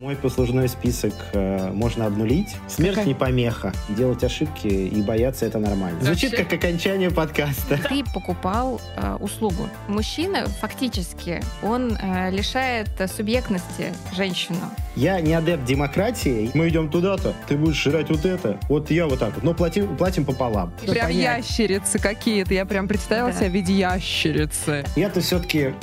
Мой послужной список э, можно обнулить. Смерть Какая? не помеха. Делать ошибки и бояться это нормально. Звучит Вообще- как окончание подкаста. Ты покупал э, услугу. Мужчина фактически он э, лишает субъектности женщину. Я не адепт демократии. Мы идем туда-то, ты будешь жрать вот это. Вот я вот так вот. Но платим, платим пополам. Прям понять. ящерицы какие-то. Я прям представила Да. себя в виде ящерицы. Я-то все-таки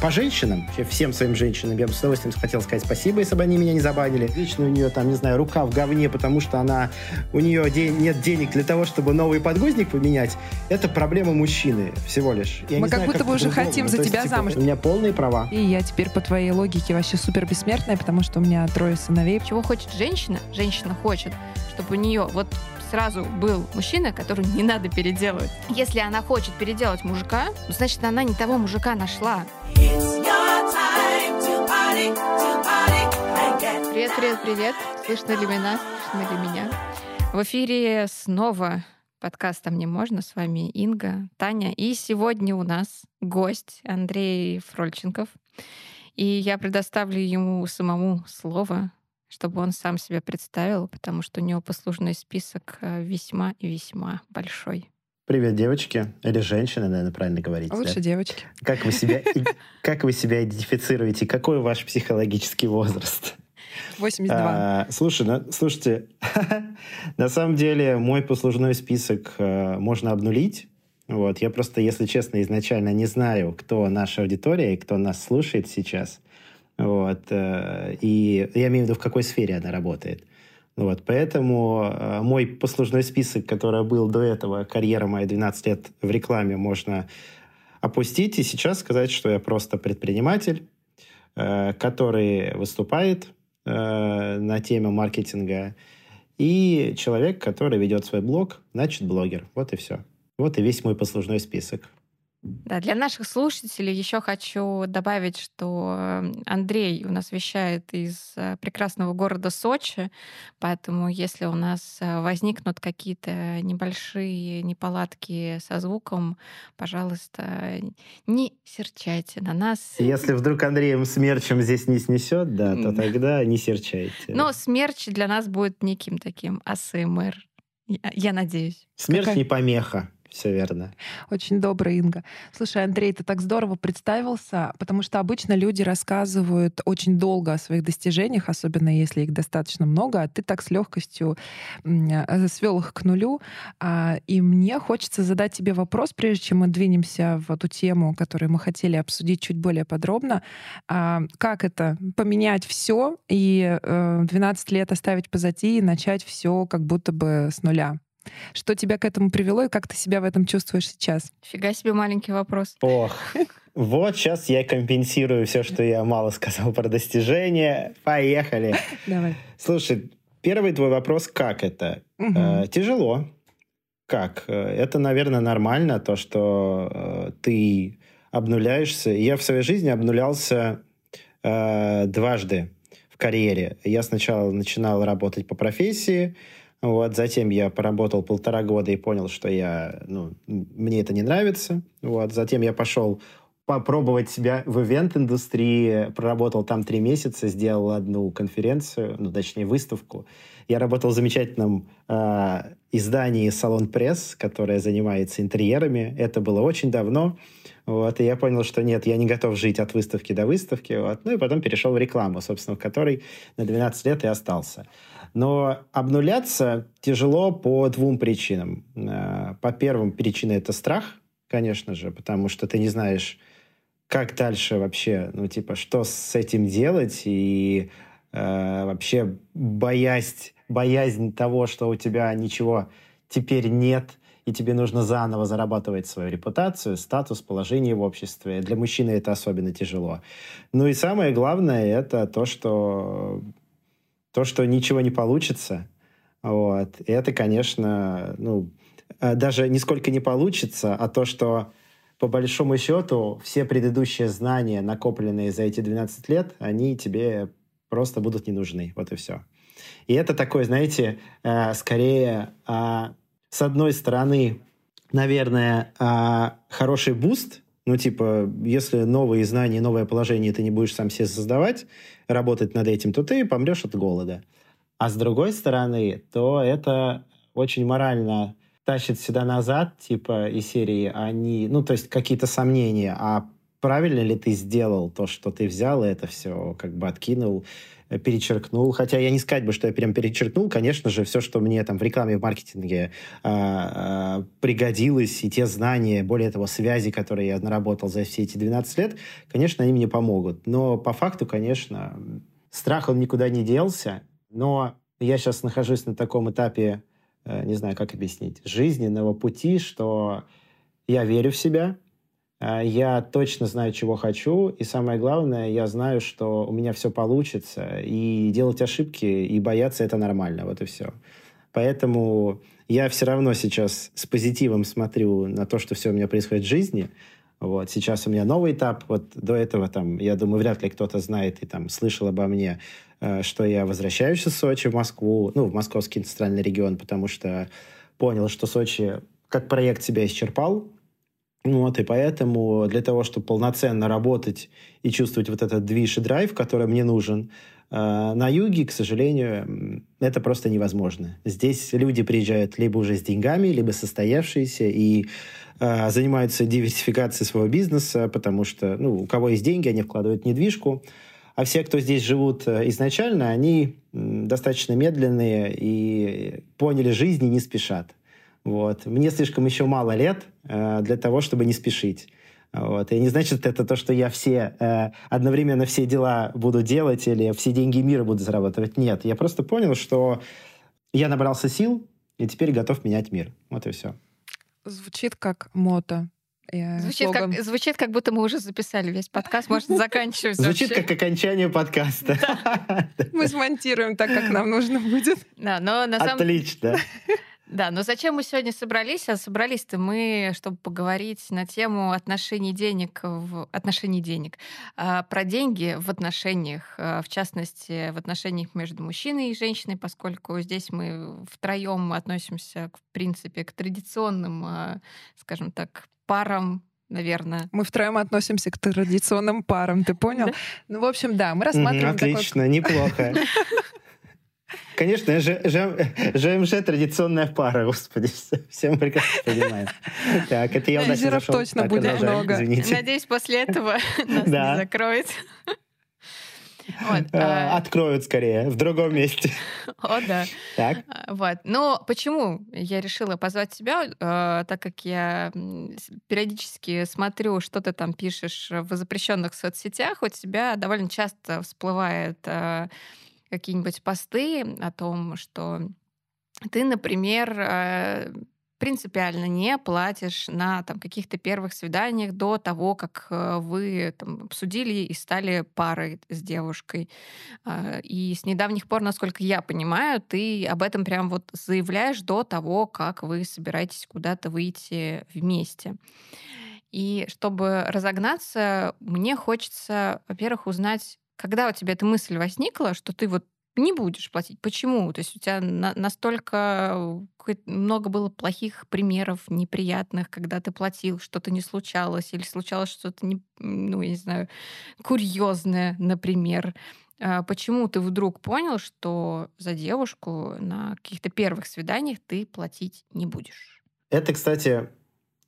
по женщинам, вообще всем своим женщинам, я бы с удовольствием хотел сказать спасибо, если бы они меня не забанили. Вечно у нее там, не знаю, рука в говне, потому что она, у нее де- нет денег для того, чтобы новый подгузник поменять. Это проблема мужчины всего лишь. Я Мы не как знаю, будто бы уже хотим Ну, за то есть, тебя типа, замуж. У меня полные права. И я теперь по твоей логике вообще супер бессмертная, потому что у меня трое сыновей. Чего хочет женщина? Женщина хочет, чтобы у нее вот сразу был мужчина, который не надо переделывать. Если она хочет переделать мужика, ну, значит, она не того мужика нашла. Привет, привет, привет. Слышно ли меня? Слышно ли меня? В эфире снова подкаст «А мне можно?» С вами Инга, Таня. И сегодня у нас гость Андрей Фрольченков. И я предоставлю ему самому слово, чтобы он сам себя представил, потому что у него послужной список э, весьма и весьма большой. Привет, девочки. Или женщины, наверное, правильно говорить. да? Лучше девочки. Как вы себя, как вы себя идентифицируете? Какой ваш психологический возраст? 82. А, слушай, на- слушайте, на самом деле мой послужной список э, можно обнулить. Вот, я просто, если честно, изначально не знаю, кто наша аудитория и кто нас слушает сейчас. Вот, э, и я имею в виду, в какой сфере она работает. Вот, поэтому э, мой послужной список, который был до этого, карьера моя 12 лет в рекламе, можно опустить и сейчас сказать, что я просто предприниматель, э, который выступает на теме маркетинга, и человек, который ведет свой блог, значит, блогер. Вот и все. Вот и весь мой послужной список. Да, для наших слушателей еще хочу добавить, что э, Андрей у нас вещает из э, прекрасного города Сочи, поэтому если у нас э, возникнут какие-то небольшие неполадки со звуком, пожалуйста, не серчайте на нас. Если вдруг Андреем смерчем здесь не снесет, да, то Да. тогда не серчайте. Но смерч для нас будет неким таким АСМР. Я, я надеюсь. Смерть какая- не помеха. Все верно. Очень добрая Инга. Слушай, Андрей, ты так здорово представился, потому что обычно люди рассказывают очень долго о своих достижениях, особенно если их достаточно много, а ты так с легкостью свел их к нулю. А, И мне хочется задать тебе вопрос, прежде чем мы двинемся в эту тему, которую мы хотели обсудить чуть более подробно. А, Как это? Поменять все и э, 12 лет оставить позади и начать все как будто бы с нуля. Что тебя к этому привело и как ты себя в этом чувствуешь сейчас? Фига себе маленький вопрос. Ох, вот сейчас я компенсирую все, что я мало сказал про достижения. Поехали. Давай. Слушай, первый твой вопрос, как это? Э, тяжело. Как? Э, Это, наверное, нормально, то, что э, ты обнуляешься. Я в своей жизни обнулялся э, дважды в карьере. Я сначала начинал работать по профессии, вот, затем я поработал полтора года и понял, что я, ну, мне это не нравится. Вот, затем я пошел попробовать себя в ивент-индустрии, проработал там три месяца, сделал одну конференцию, ну, точнее, выставку. Я работал в замечательном э, издании «Салон Пресс», которое занимается интерьерами. Это было очень давно. Вот, и я понял, что нет, я не готов жить от выставки до выставки. Вот. Ну и потом перешел в рекламу, собственно, в которой на 12 лет и остался. Но обнуляться тяжело по двум причинам. Э, По первым причина это страх, конечно же, потому что ты не знаешь, как дальше вообще, ну, типа, что с этим делать, и э, вообще боязнь, боязнь того, что у тебя ничего теперь нет, и тебе нужно заново зарабатывать свою репутацию, статус, положение в обществе. Для мужчины это особенно тяжело. Ну и самое главное, это то, что, то, что ничего не получится. Вот. Это, конечно, ну, э, даже нисколько не получится, а то, что по большому счету все предыдущие знания, накопленные за эти 12 лет, они тебе просто будут не нужны. Вот и все. И это такой, знаете, э, скорее, а, с одной стороны, наверное, хороший boost Ну, типа, если новые знания, новое положение ты не будешь сам себе создавать, работать над этим, то ты помрешь от голода. А с другой стороны, то это очень морально тащит сюда назад, типа, из серии, они, ну, то есть какие-то сомнения, а правильно ли ты сделал то, что ты взял и это все как бы откинул, перечеркнул. Хотя я не сказать бы, что я прям перечеркнул. Конечно же, все, что мне там в рекламе, в маркетинге а, пригодилось, и те знания, более того, связи, которые я наработал за все эти 12 лет, конечно, они мне помогут. Но по факту, конечно, страх, он никуда не делся. Но я сейчас нахожусь на таком этапе, э, не знаю, как объяснить, жизненного пути, что я верю в себя, я точно знаю, чего хочу, и самое главное, я знаю, что у меня все получится, и делать ошибки и бояться это нормально, вот и все. Поэтому я все равно сейчас с позитивом смотрю на то, что все у меня происходит в жизни. Вот сейчас у меня новый этап. Вот до этого там, я думаю, вряд ли кто-то знает и там слышал обо мне, э, что я возвращаюсь из Сочи в Москву, ну, в московский индустриальный регион, потому что понял, что Сочи как проект себя исчерпал, вот, и поэтому для того, чтобы полноценно работать и чувствовать вот этот движ и драйв, который мне нужен, э, на юге, к сожалению, это просто невозможно. Здесь люди приезжают либо уже с деньгами, либо состоявшиеся и э, занимаются диверсификацией своего бизнеса, потому что ну, у кого есть деньги, они вкладывают недвижку. А все, кто здесь живут э, изначально, они достаточно медленные и поняли жизнь и не спешат. Вот. Мне слишком еще мало лет э, для того, чтобы не спешить. Вот. И не значит это то, что я все э, одновременно все дела буду делать или все деньги мира буду зарабатывать. Нет, я просто понял, что я набрался сил и теперь готов менять мир. Вот и все. Звучит как мото. Э, звучит как, звучит, как будто мы уже записали весь подкаст, может, заканчивать. Звучит как окончание подкаста. Мы смонтируем так, как нам нужно будет. Да, но на самом... Отлично. Да, но зачем мы сегодня собрались? А собрались-то мы, чтобы поговорить на тему отношений денег в отношении денег, а, про деньги в отношениях, а, в частности, в отношениях между мужчиной и женщиной, поскольку здесь мы втроем относимся, в принципе, к традиционным, а, скажем так, парам наверное. Мы втроем относимся к традиционным парам, ты понял? Ну, в общем, да, мы рассматриваем... Отлично, неплохо. Конечно, Ж, Ж, ЖМЖ традиционная пара, господи, все мы прекрасно понимаем. Так, это я удачно зашел. точно так, будет много. Извините. Надеюсь, после этого нас не закроют. Вот, а, а... Откроют скорее, в другом месте. О, да. Так. А, вот. Но почему я решила позвать тебя, э, так как я периодически смотрю, что ты там пишешь в запрещенных соцсетях, у тебя довольно часто всплывает какие-нибудь посты о том, что ты, например, э, принципиально не платишь на там, каких-то первых свиданиях до того, как э, вы там, обсудили и стали парой с девушкой. А, и с недавних пор, насколько я понимаю, ты об этом прям вот заявляешь до того, как вы собираетесь куда-то выйти вместе. И чтобы разогнаться, мне хочется, во-первых, узнать, когда у тебя эта мысль возникла, что ты вот не будешь платить. Почему? То есть у тебя на настолько много было плохих примеров, неприятных, когда ты платил, что-то не случалось, или случалось что-то, не, ну, я не знаю, курьезное, например. А почему ты вдруг понял, что за девушку на каких-то первых свиданиях ты платить не будешь? Это, кстати,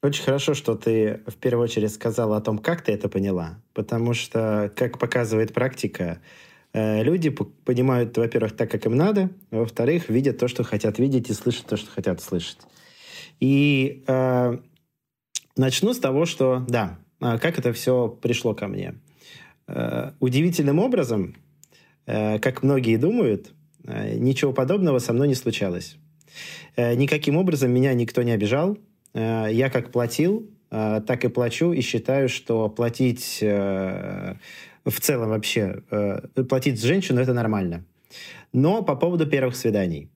очень хорошо, что ты в первую очередь сказала о том, как ты это поняла. Потому что, как показывает практика, э, люди понимают, во-первых, так, как им надо, во-вторых, видят то, что хотят видеть, и слышат то, что хотят слышать. И э, начну с того, что, да, а, как это все пришло ко мне. Э, удивительным образом, э, как многие думают, э, ничего подобного со мной не случалось. Э, никаким образом меня никто не обижал, я как платил, э, так и плачу, и считаю, что платить э, в целом вообще, платить с женщиной это нормально. Но по поводу первых свиданий.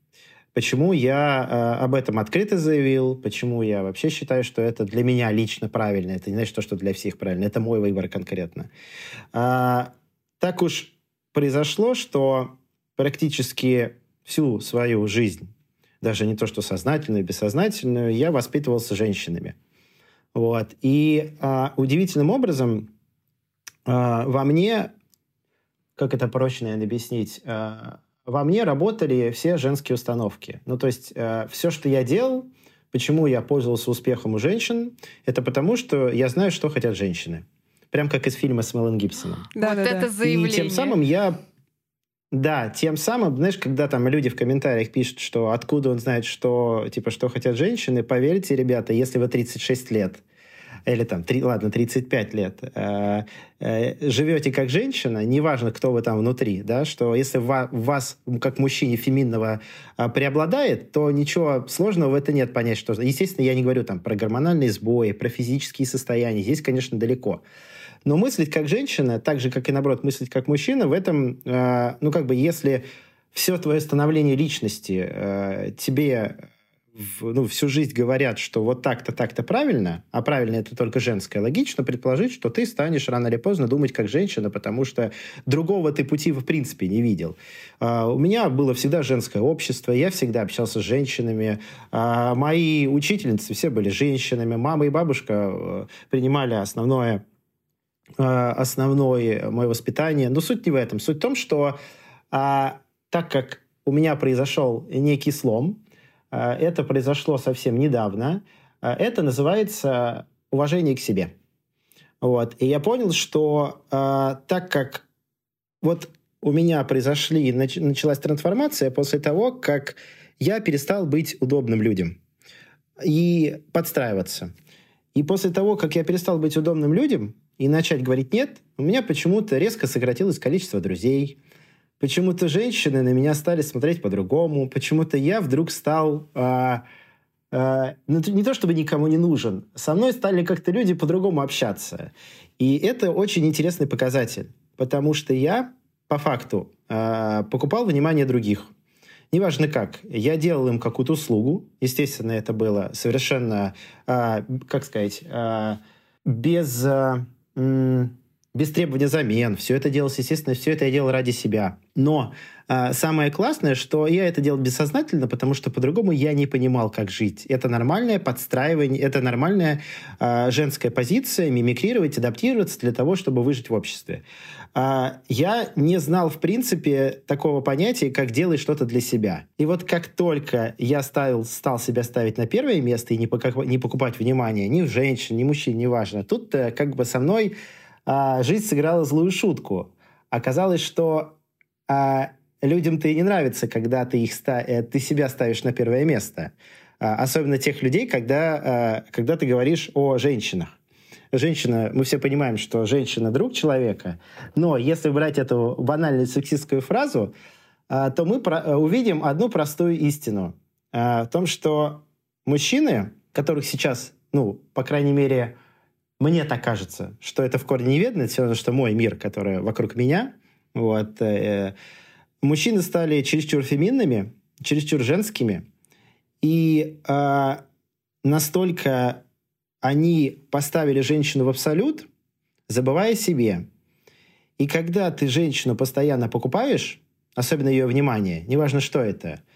Почему я об этом открыто заявил, почему я вообще считаю, что это для меня лично правильно, это не значит то, что для всех правильно, это мой выбор конкретно. А, так уж произошло, что практически всю свою жизнь даже не то, что сознательную, бессознательную, я воспитывался женщинами. Вот. И а, удивительным образом а, во мне, как это проще, наверное, объяснить, а, во мне работали все женские установки. Ну, то есть а, все, что я делал, почему я пользовался успехом у женщин, это потому, что я знаю, что хотят женщины. Прям как из фильма с Мелом Гибсоном. Да, вот да, это да. заявление. И тем самым я да, тем самым, знаешь, когда там люди в комментариях пишут, что откуда он знает, что, типа, что хотят женщины, поверьте, ребята, если вы 36 лет, или там, 3, ладно, 35 лет, э, э, живете как женщина, неважно, кто вы там внутри, да, что если в вас, как мужчине феминного э, преобладает, то ничего сложного в это нет понять, что... Естественно, я не говорю там про гормональные сбои, про физические состояния, здесь, конечно, далеко. Но мыслить как женщина, так же, как и, наоборот, мыслить как мужчина, в этом, э, ну, как бы, если все твое становление личности э, тебе в, ну, всю жизнь говорят, что вот так-то, так-то правильно, а правильно это только женское, логично предположить, что ты станешь рано или поздно думать как женщина, потому что другого ты пути в принципе не видел. Uh, у меня было всегда женское общество, я всегда общался с женщинами, uh, мои учительницы все были женщинами, мама и бабушка uh, принимали основное Э, основное мое воспитание. Но суть не в этом. Суть в том, что а, так как у меня произошел некий слом, а, это произошло совсем недавно, а, это называется уважение к себе. Вот. И я понял, что а, так как вот у меня произошли, нач, началась трансформация после того, как я перестал быть удобным людям и подстраиваться. И после того, как я перестал быть удобным людям, и начать говорить «нет», у меня почему-то резко сократилось количество друзей, почему-то женщины на меня стали смотреть по-другому, почему-то я вдруг стал... А, а, ну, не то чтобы никому не нужен, со мной стали как-то люди по-другому общаться. И это очень интересный показатель, потому что я по факту а, покупал внимание других. Неважно как. Я делал им какую-то услугу. Естественно, это было совершенно, а, как сказать, а, без... А, без требования замен. Все это делалось, естественно, все это я делал ради себя. Но э, самое классное, что я это делал бессознательно, потому что по-другому я не понимал, как жить. Это нормальное подстраивание, это нормальная э, женская позиция, мимикрировать, адаптироваться для того, чтобы выжить в обществе. Э, я не знал, в принципе, такого понятия, как делать что-то для себя. И вот как только я стал, стал себя ставить на первое место и не, покуп, не покупать внимание ни в женщин, ни мужчин, неважно, тут э, как бы со мной а, жизнь сыграла злую шутку. Оказалось, что а, людям-то и не нравится, когда ты, их ста э, ты себя ставишь на первое место. А, особенно тех людей, когда, а, когда ты говоришь о женщинах. Женщина, мы все понимаем, что женщина друг человека, но если брать эту банальную сексистскую фразу, а, то мы про увидим одну простую истину. А, в том, что мужчины, которых сейчас, ну, по крайней мере, мне так кажется, что это в корне не видно, это все равно, что мой мир, который вокруг меня. Вот. Э, мужчины стали чересчур феминными, чересчур женскими, и э, настолько они поставили женщину в абсолют, забывая себе. И когда ты женщину постоянно покупаешь, особенно ее внимание, неважно, что это –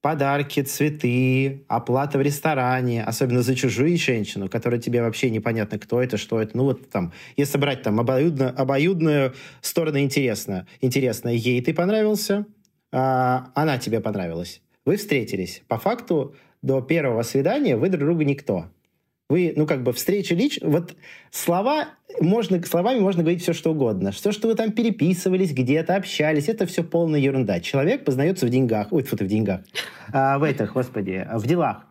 подарки, цветы, оплата в ресторане, особенно за чужую женщину, которая тебе вообще непонятно, кто это, что это. Ну вот там, если брать там обоюдно, обоюдную сторону интересно, интересно, ей ты понравился, а, она тебе понравилась. Вы встретились. По факту до первого свидания вы друг другу никто. Вы, ну, как бы, встреча лично... Вот слова, можно, словами можно говорить все, что угодно. Все, что вы там переписывались, где-то общались, это все полная ерунда. Человек познается в деньгах. Ой, фу ты, в деньгах. А, в этих, господи, в делах.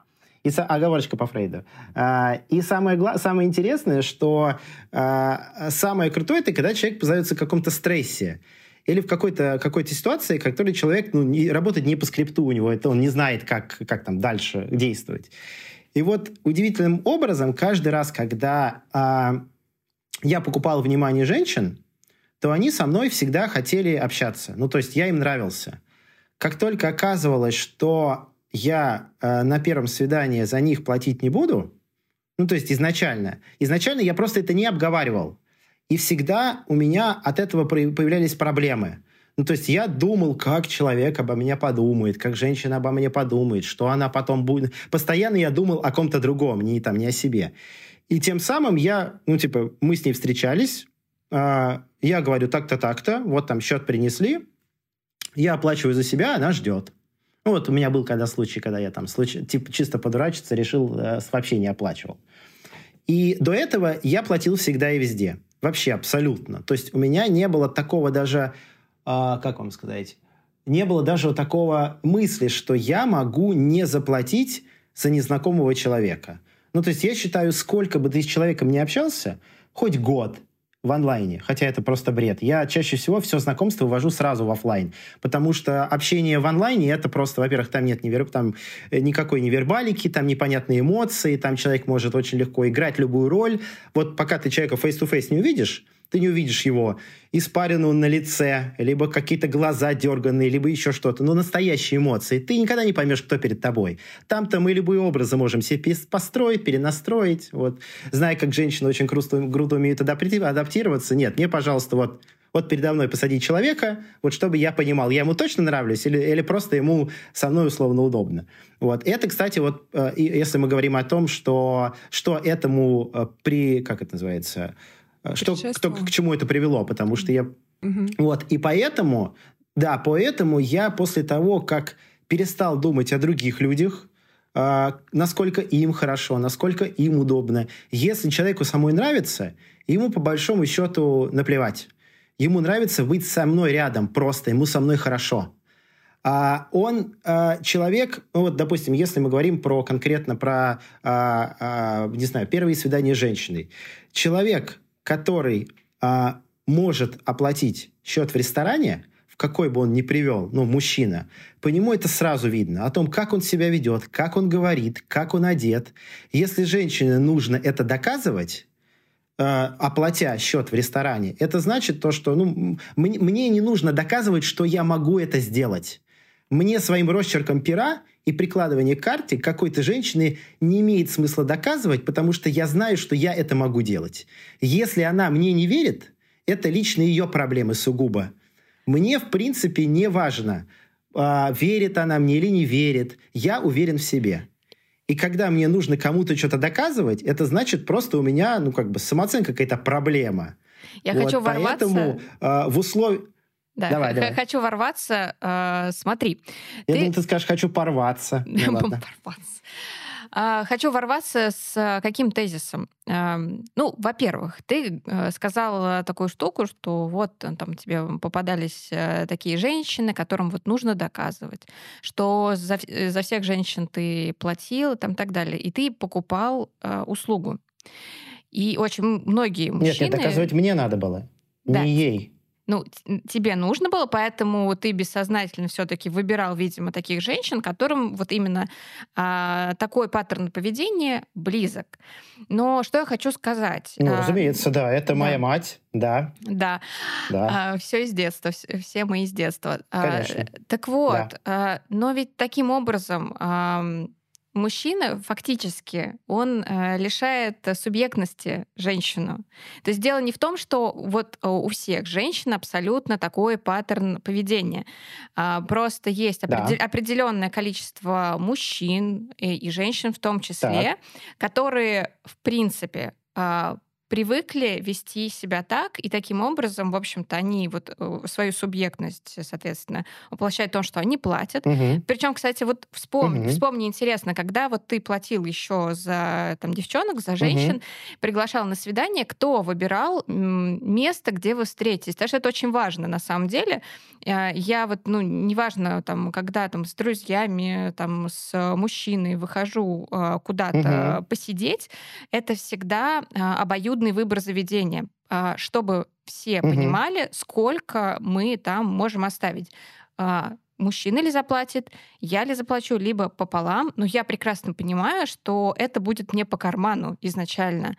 И оговорочка по Фрейду. А, и самое, самое интересное, что а, самое крутое, это когда человек познается в каком-то стрессе или в какой-то какой ситуации, которой человек ну, не, работает не по скрипту у него, это он не знает, как, как там дальше действовать. И вот удивительным образом каждый раз, когда а, я покупал внимание женщин, то они со мной всегда хотели общаться. Ну, то есть я им нравился. Как только оказывалось, что я э, на первом свидании за них платить не буду, ну, то есть изначально, изначально я просто это не обговаривал. И всегда у меня от этого появлялись проблемы. Ну, то есть я думал, как человек обо мне подумает, как женщина обо мне подумает, что она потом будет... Постоянно я думал о ком-то другом, не, там, не о себе. И тем самым я, ну, типа, мы с ней встречались, э, я говорю так-то, так-то, вот там счет принесли, я оплачиваю за себя, она ждет. Ну, вот у меня был когда случай, когда я там случай, типа, чисто подурачиться решил, э, вообще не оплачивал. И до этого я платил всегда и везде. Вообще, абсолютно. То есть у меня не было такого даже, э, как вам сказать, не было даже вот такого мысли, что я могу не заплатить за незнакомого человека. Ну, то есть я считаю, сколько бы ты с человеком не общался, хоть год, в онлайне, хотя это просто бред. Я чаще всего все знакомство вывожу сразу в офлайн, потому что общение в онлайне это просто, во-первых, там нет ни, там, э, никакой невербалики, там непонятные эмоции, там человек может очень легко играть любую роль. Вот пока ты человека face-to-face не увидишь, ты не увидишь его испарину на лице, либо какие-то глаза дерганные, либо еще что-то. Но настоящие эмоции. Ты никогда не поймешь, кто перед тобой. Там-то мы любые образы можем себе построить, перенастроить. Вот. Зная, как женщины очень круто, круто умеют адаптироваться. Нет, мне, пожалуйста, вот вот передо мной посадить человека, вот чтобы я понимал, я ему точно нравлюсь или, или просто ему со мной условно удобно. Вот. Это, кстати, вот э, если мы говорим о том, что, что этому э, при, как это называется, что, кто, к чему это привело, потому что я... Угу. Вот, и поэтому, да, поэтому я после того, как перестал думать о других людях, э, насколько им хорошо, насколько им удобно. Если человеку самой нравится, ему по большому счету наплевать. Ему нравится быть со мной рядом просто, ему со мной хорошо. А он а, человек, ну вот, допустим, если мы говорим про конкретно про, а, а, не знаю, первые свидания с женщиной, человек, который а, может оплатить счет в ресторане, в какой бы он ни привел, ну, мужчина, по нему это сразу видно, о том, как он себя ведет, как он говорит, как он одет. Если женщине нужно это доказывать, э, оплатя счет в ресторане, это значит то, что ну, мне, мне не нужно доказывать, что я могу это сделать. Мне своим росчерком пера и прикладывание к карте какой-то женщины не имеет смысла доказывать, потому что я знаю, что я это могу делать. Если она мне не верит, это лично ее проблемы сугубо. Мне, в принципе, не важно, а, верит она мне или не верит. Я уверен в себе. И когда мне нужно кому-то что-то доказывать, это значит просто у меня, ну, как бы, самооценка какая-то проблема. Я вот, хочу ворваться... Поэтому э, в условиях... Да, давай, давай. хочу ворваться. Э, смотри. Я ты... думаю, ты скажешь, хочу порваться. Ну, порваться. А, хочу ворваться с каким тезисом. Ну, во-первых, ты э, сказал такую штуку, что вот э, там тебе попадались такие женщины, которым вот нужно доказывать, что за, за всех женщин ты платил там так далее, и ты покупал услугу. И очень многие мужчины... Нет, нет, доказывать мне надо было, да. не ей ну, тебе нужно было, поэтому ты бессознательно все-таки выбирал, видимо, таких женщин, которым вот именно а, такой паттерн поведения близок. Но что я хочу сказать? Ну, а, разумеется, да, это да. моя мать, да. Да, да. А, все из детства, все мы из детства. А, Конечно. А, так вот, да. а, но ведь таким образом а, мужчина фактически, он э, лишает субъектности женщину. То есть дело не в том, что вот э, у всех женщин абсолютно такой паттерн поведения. А, просто есть да. определенное количество мужчин и, и женщин в том числе, так. которые в принципе а, привыкли вести себя так, и таким образом, в общем-то, они вот э, свою субъектность, соответственно, воплощают в том, что они платят. Угу. Причем, кстати, вот вспомни, угу. вспомни, интересно, когда вот ты платил еще за там девчонок, за женщин, угу. приглашал на свидание, кто выбирал место, где вы встретитесь? Потому что это очень важно на самом деле. Э, я вот, ну, неважно, там, когда там с друзьями, там, с мужчиной выхожу э, куда-то угу. посидеть, это всегда обоюдно трудный выбор заведения, а, чтобы все угу. понимали, сколько мы там можем оставить а, мужчина ли заплатит, я ли заплачу, либо пополам. Но я прекрасно понимаю, что это будет мне по карману изначально.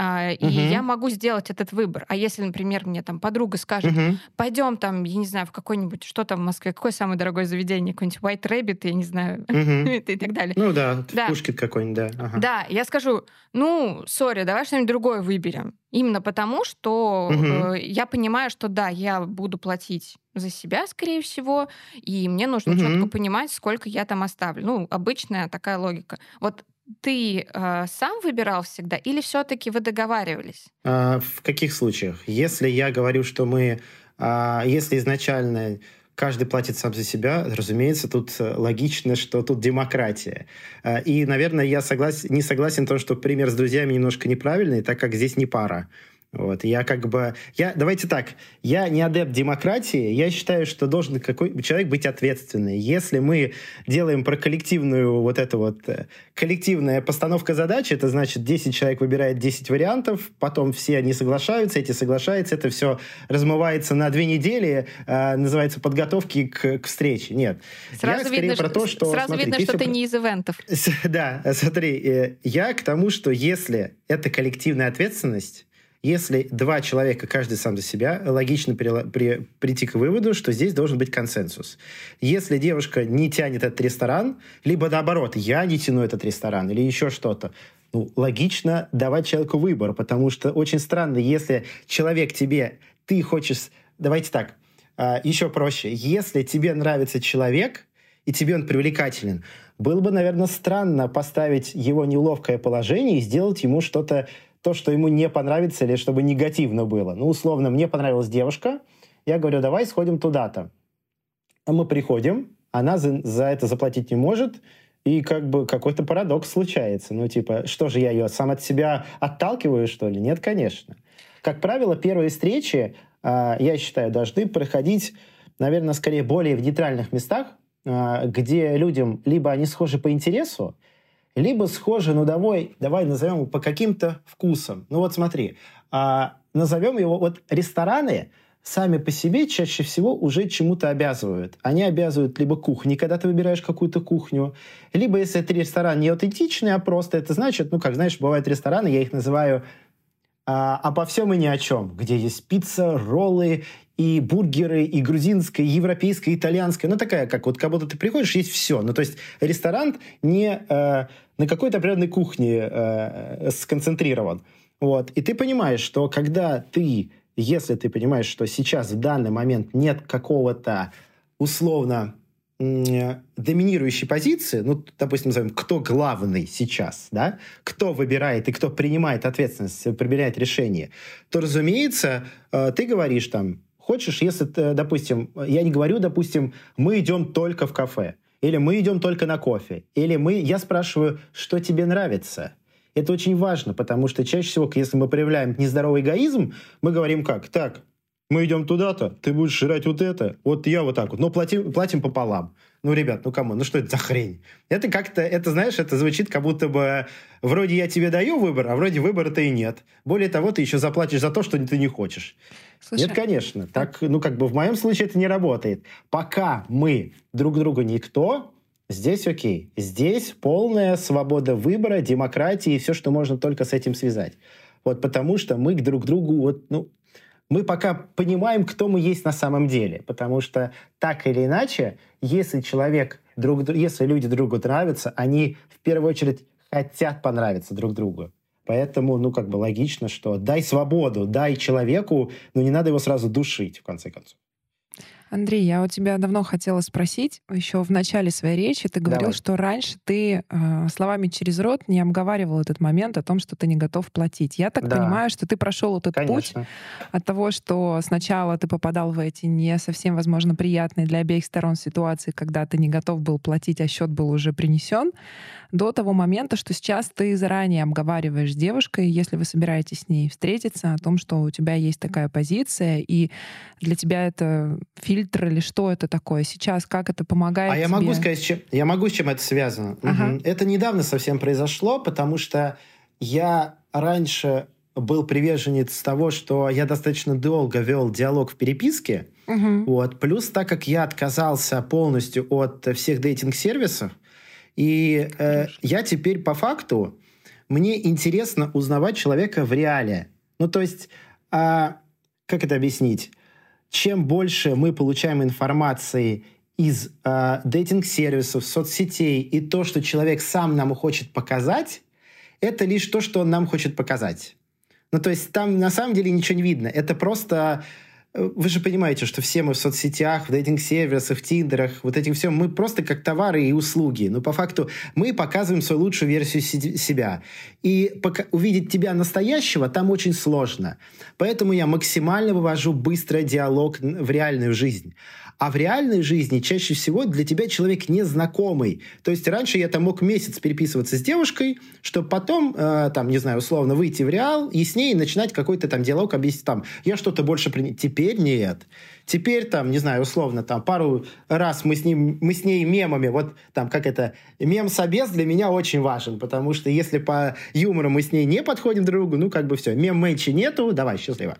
А, и угу. я могу сделать этот выбор. А если, например, мне там подруга скажет, угу. пойдем там, я не знаю, в какой-нибудь, что там в Москве, какое самое дорогое заведение, какой-нибудь White Rabbit, я не знаю, угу. и так далее. Ну да, да. Пушкин какой-нибудь, да. Ага. Да, я скажу, ну, сори, давай что-нибудь другое выберем. Именно потому, что угу. э, я понимаю, что да, я буду платить за себя, скорее всего, и мне нужно угу. четко понимать, сколько я там оставлю. Ну, обычная такая логика. Вот ты э, сам выбирал всегда, или все-таки вы договаривались? А, в каких случаях? Если я говорю, что мы, а, если изначально каждый платит сам за себя, разумеется, тут э, логично, что тут демократия. А, и, наверное, я согласен, не согласен в том, что пример с друзьями немножко неправильный, так как здесь не пара. Вот, я как бы... Я, давайте так, я не адепт демократии, я считаю, что должен какой человек быть ответственный. Если мы делаем про коллективную вот эту вот... Э, коллективная постановка задачи, это значит 10 человек выбирает 10 вариантов, потом все они соглашаются, эти соглашаются, это все размывается на две недели, э, называется подготовки к, к встрече. Нет. Сразу я видно, про то, что... Сразу смотри, видно, что ты не из ивентов. Да, смотри, э, я к тому, что если это коллективная ответственность, если два человека, каждый сам за себя, логично при, при, прийти к выводу, что здесь должен быть консенсус. Если девушка не тянет этот ресторан, либо наоборот, я не тяну этот ресторан, или еще что-то, ну, логично давать человеку выбор, потому что очень странно, если человек тебе, ты хочешь, давайте так, а, еще проще, если тебе нравится человек, и тебе он привлекателен, было бы, наверное, странно поставить его неловкое положение и сделать ему что-то то, что ему не понравится или чтобы негативно было. Ну, условно, мне понравилась девушка, я говорю, давай сходим туда-то. А мы приходим, она за, за это заплатить не может, и как бы какой-то парадокс случается. Ну, типа, что же я ее сам от себя отталкиваю, что ли? Нет, конечно. Как правило, первые встречи, э, я считаю, должны проходить, наверное, скорее более в нейтральных местах, э, где людям либо они схожи по интересу, либо схожи, ну давай, давай назовем его по каким-то вкусам. Ну вот смотри, а, назовем его, вот рестораны сами по себе чаще всего уже чему-то обязывают. Они обязывают либо кухни, когда ты выбираешь какую-то кухню, либо если это ресторан не аутентичный, а просто это значит, ну как знаешь, бывают рестораны, я их называю а, обо всем и ни о чем, где есть пицца, роллы и бургеры, и грузинская, и европейская, и итальянская. Ну, такая, как вот как будто ты приходишь, есть все. Ну, то есть ресторан не э, на какой-то определенной кухне э, сконцентрирован. Вот. И ты понимаешь, что когда ты, если ты понимаешь, что сейчас в данный момент нет какого-то условно доминирующей позиции, ну, допустим, назовем, кто главный сейчас, да, кто выбирает и кто принимает ответственность, принимает решение, то, разумеется, э, ты говоришь там, Хочешь, если, допустим, я не говорю, допустим, мы идем только в кафе, или мы идем только на кофе, или мы, я спрашиваю, что тебе нравится. Это очень важно, потому что чаще всего, если мы проявляем нездоровый эгоизм, мы говорим как? Так, мы идем туда-то, ты будешь жрать вот это, вот я вот так вот, но платим, платим пополам. Ну, ребят, ну кому, ну что это за хрень? Это как-то, это, знаешь, это звучит как будто бы вроде я тебе даю выбор, а вроде выбора-то и нет. Более того, ты еще заплатишь за то, что ты не хочешь. Слушай, нет, конечно. Так, ну как бы в моем случае это не работает. Пока мы друг другу никто, здесь окей. Здесь полная свобода выбора, демократии и все, что можно только с этим связать. Вот потому что мы к друг другу вот, ну, мы пока понимаем, кто мы есть на самом деле. Потому что так или иначе, если человек, друг, если люди другу нравятся, они в первую очередь хотят понравиться друг другу. Поэтому, ну, как бы логично, что дай свободу, дай человеку, но не надо его сразу душить, в конце концов. Андрей, я у тебя давно хотела спросить, еще в начале своей речи ты говорил, Давай. что раньше ты э, словами через рот не обговаривал этот момент о том, что ты не готов платить. Я так да. понимаю, что ты прошел этот Конечно. путь от того, что сначала ты попадал в эти не совсем, возможно, приятные для обеих сторон ситуации, когда ты не готов был платить, а счет был уже принесен, до того момента, что сейчас ты заранее обговариваешь с девушкой, если вы собираетесь с ней встретиться, о том, что у тебя есть такая позиция, и для тебя это фильтр или что это такое сейчас, как это помогает А тебе? я могу сказать, чем, я могу с чем это связано. Ага. Угу. Это недавно совсем произошло, потому что я раньше был приверженец того, что я достаточно долго вел диалог в переписке. Угу. Вот. Плюс, так как я отказался полностью от всех дейтинг-сервисов, и э, я теперь по факту, мне интересно узнавать человека в реале. Ну, то есть, а, как это объяснить? Чем больше мы получаем информации из э, дейтинг-сервисов, соцсетей и то, что человек сам нам хочет показать, это лишь то, что он нам хочет показать. Ну, то есть там на самом деле ничего не видно. Это просто вы же понимаете, что все мы в соцсетях, в дейтинг-сервисах, в тиндерах, вот этим всем, мы просто как товары и услуги. Но по факту мы показываем свою лучшую версию себя. И пока увидеть тебя настоящего там очень сложно. Поэтому я максимально вывожу быстрый диалог в реальную жизнь. А в реальной жизни чаще всего для тебя человек незнакомый. То есть раньше я там мог месяц переписываться с девушкой, чтобы потом, э, там, не знаю, условно, выйти в реал и с ней начинать какой-то там диалог, объяснить там, я что-то больше... При... Теперь нет. Теперь там, не знаю, условно, там пару раз мы с, ним, мы с ней мемами, вот там как это, мем-собес для меня очень важен, потому что если по юмору мы с ней не подходим друг другу, ну как бы все, мем-мэчи нету, давай, счастливо.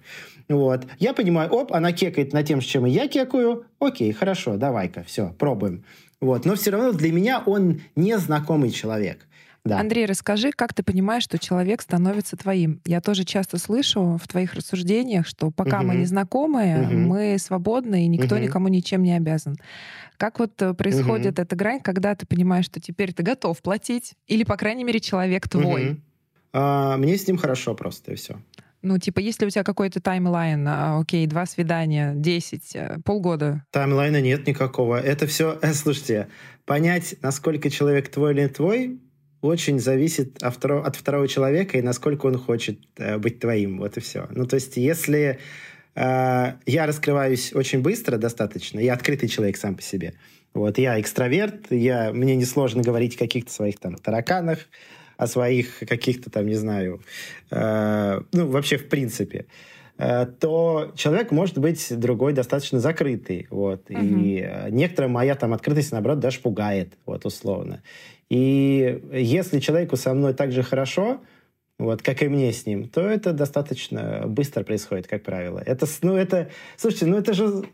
Вот. Я понимаю, оп, она кекает на тем, с чем и я кекаю. Окей, хорошо, давай-ка, все, пробуем. Вот. Но все равно для меня он незнакомый человек. Да. Андрей, расскажи, как ты понимаешь, что человек становится твоим? Я тоже часто слышу в твоих рассуждениях, что пока угу. мы не знакомые, угу. мы свободны, и никто угу. никому ничем не обязан. Как вот э, происходит угу. эта грань, когда ты понимаешь, что теперь ты готов платить, или, по крайней мере, человек твой? Угу. А, мне с ним хорошо просто, и все. Ну, типа, если у тебя какой-то таймлайн, а, окей, два свидания, десять, э, полгода. Таймлайна нет никакого. Это все, э, слушайте, понять, насколько человек твой или не твой, очень зависит от второго, от второго человека и насколько он хочет э, быть твоим. Вот и все. Ну, то есть, если э, я раскрываюсь очень быстро достаточно, я открытый человек сам по себе. Вот, я экстраверт, я, мне несложно говорить о каких-то своих там тараканах, о своих каких-то там, не знаю, э, ну, вообще в принципе, э, то человек может быть другой достаточно закрытый, вот, угу. и э, некоторая моя там открытость, наоборот, даже пугает, вот, условно. И если человеку со мной так же хорошо, вот, как и мне с ним, то это достаточно быстро происходит, как правило. Это, ну, это, слушайте, ну, это же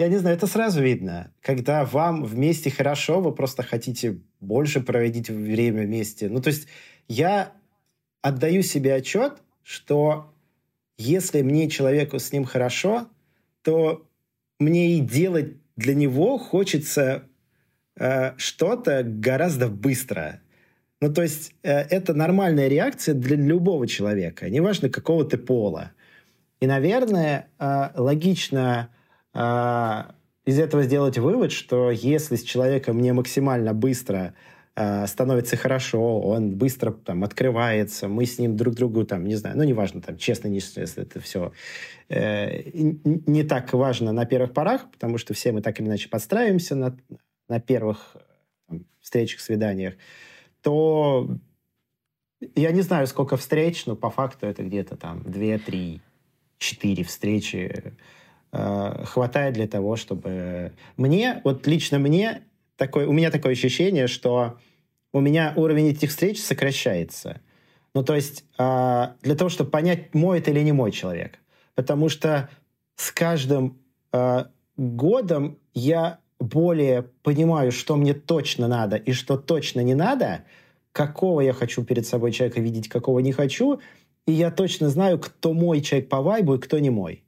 я не знаю, это сразу видно. Когда вам вместе хорошо, вы просто хотите больше проводить время вместе. Ну, то есть я отдаю себе отчет, что если мне человеку с ним хорошо, то мне и делать для него хочется э, что-то гораздо быстро. Ну, то есть э, это нормальная реакция для любого человека, неважно какого ты пола. И, наверное, э, логично а, из этого сделать вывод, что если с человеком не максимально быстро а, становится хорошо, он быстро там открывается, мы с ним друг другу там, не знаю, ну неважно, там честно, не если это все э, не так важно на первых порах, потому что все мы так или иначе подстраиваемся на, на первых встречах, свиданиях, то я не знаю, сколько встреч, но по факту это где-то там 2, 3, 4 встречи э, хватает для того, чтобы... Мне, вот лично мне, такой, у меня такое ощущение, что у меня уровень этих встреч сокращается. Ну, то есть э, для того, чтобы понять, мой это или не мой человек. Потому что с каждым э, годом я более понимаю, что мне точно надо и что точно не надо, какого я хочу перед собой человека видеть, какого не хочу, и я точно знаю, кто мой человек по вайбу и кто не мой.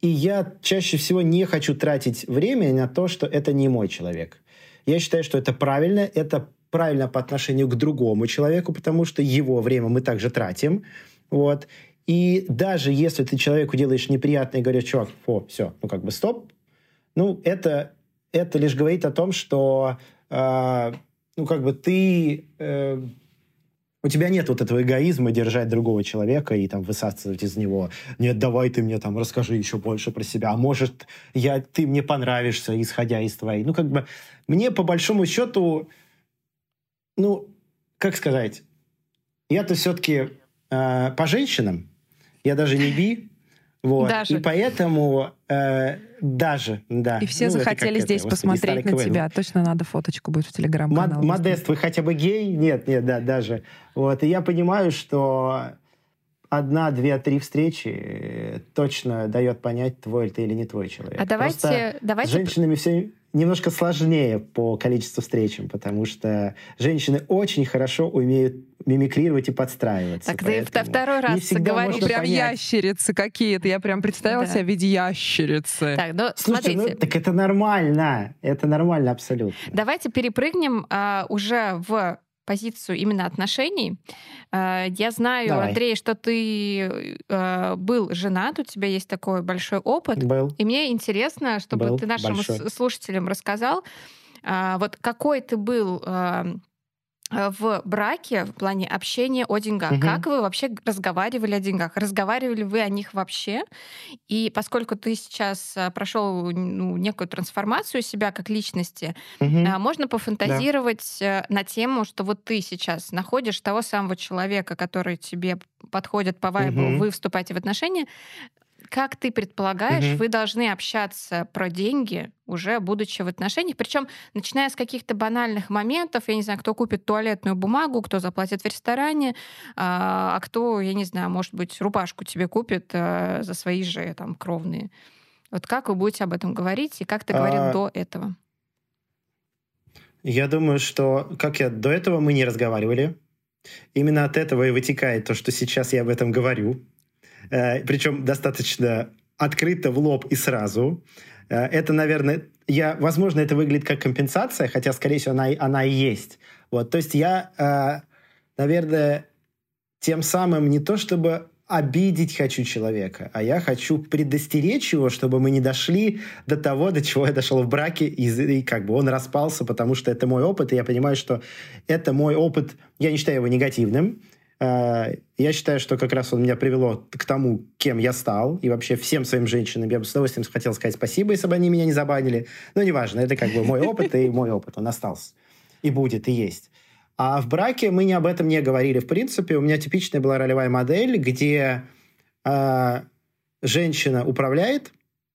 И я чаще всего не хочу тратить время на то, что это не мой человек. Я считаю, что это правильно, это правильно по отношению к другому человеку, потому что его время мы также тратим. Вот. И даже если ты человеку делаешь неприятно и говоришь, чувак, о, все, ну как бы стоп, ну это, это лишь говорит о том, что э, ну как бы ты э, у тебя нет вот этого эгоизма держать другого человека и там высасывать из него. Нет, давай ты мне там расскажи еще больше про себя. А может, я, ты мне понравишься, исходя из твоей. Ну, как бы, мне по большому счету, ну, как сказать, я-то все-таки э, по женщинам, я даже не би, вот. Даже. И поэтому э, даже, да. И все ну, захотели здесь это, посмотреть на тебя. Точно надо фоточку будет в телеграм-канал. Модест, вы хотя бы гей? Нет, нет, да, даже. Вот. И я понимаю, что одна, две, три встречи э, точно дает понять, твой ты или не твой человек. А давайте... давайте... С женщинами все немножко сложнее по количеству встречам, потому что женщины очень хорошо умеют мимикрировать и подстраиваться. Так ты второй раз говоришь. Прям понять. ящерицы какие-то. Я прям представила да. себя в виде ящерицы. Так, ну, Слушайте, смотрите. ну, так это нормально. Это нормально абсолютно. Давайте перепрыгнем а, уже в позицию именно отношений. Э, я знаю, Давай. Андрей, что ты э, был женат, у тебя есть такой большой опыт. Был. И мне интересно, чтобы был ты нашим большой. слушателям рассказал, вот какой ты был Э, в браке в плане общения о деньгах. Угу. Как вы вообще разговаривали о деньгах? Разговаривали вы о них вообще? И поскольку ты сейчас э, прошел ну, некую трансформацию себя как личности, угу. можно пофантазировать да. на тему, что вот ты сейчас находишь того самого человека, который тебе подходит по вайбу, угу. вы вступаете в отношения, как ты предполагаешь, угу. вы должны общаться про деньги уже будучи в отношениях, причем начиная с каких-то банальных моментов, я не знаю, кто купит туалетную бумагу, кто заплатит в ресторане, а, а кто, я не знаю, может быть, рубашку тебе купит а, за свои же там кровные. Вот как вы будете об этом говорить и как ты говорил а... до этого? Я думаю, что, как я до этого мы не разговаривали. Именно от этого и вытекает то, что сейчас я об этом говорю. Э, причем достаточно открыто в лоб и сразу. Э, это, наверное, я, возможно, это выглядит как компенсация, хотя, скорее всего, она, она и есть. Вот, то есть я, э, наверное, тем самым не то чтобы обидеть хочу человека, а я хочу предостеречь его, чтобы мы не дошли до того, до чего я дошел в браке, и, и как бы он распался, потому что это мой опыт, и я понимаю, что это мой опыт, я не считаю его негативным, я считаю, что как раз он меня привело к тому, кем я стал, и вообще всем своим женщинам я бы с удовольствием хотел сказать спасибо, если бы они меня не забанили. Но неважно, это как бы мой опыт, и мой опыт, он остался. И будет, и есть. А в браке мы не об этом не говорили. В принципе, у меня типичная была ролевая модель, где э, женщина управляет,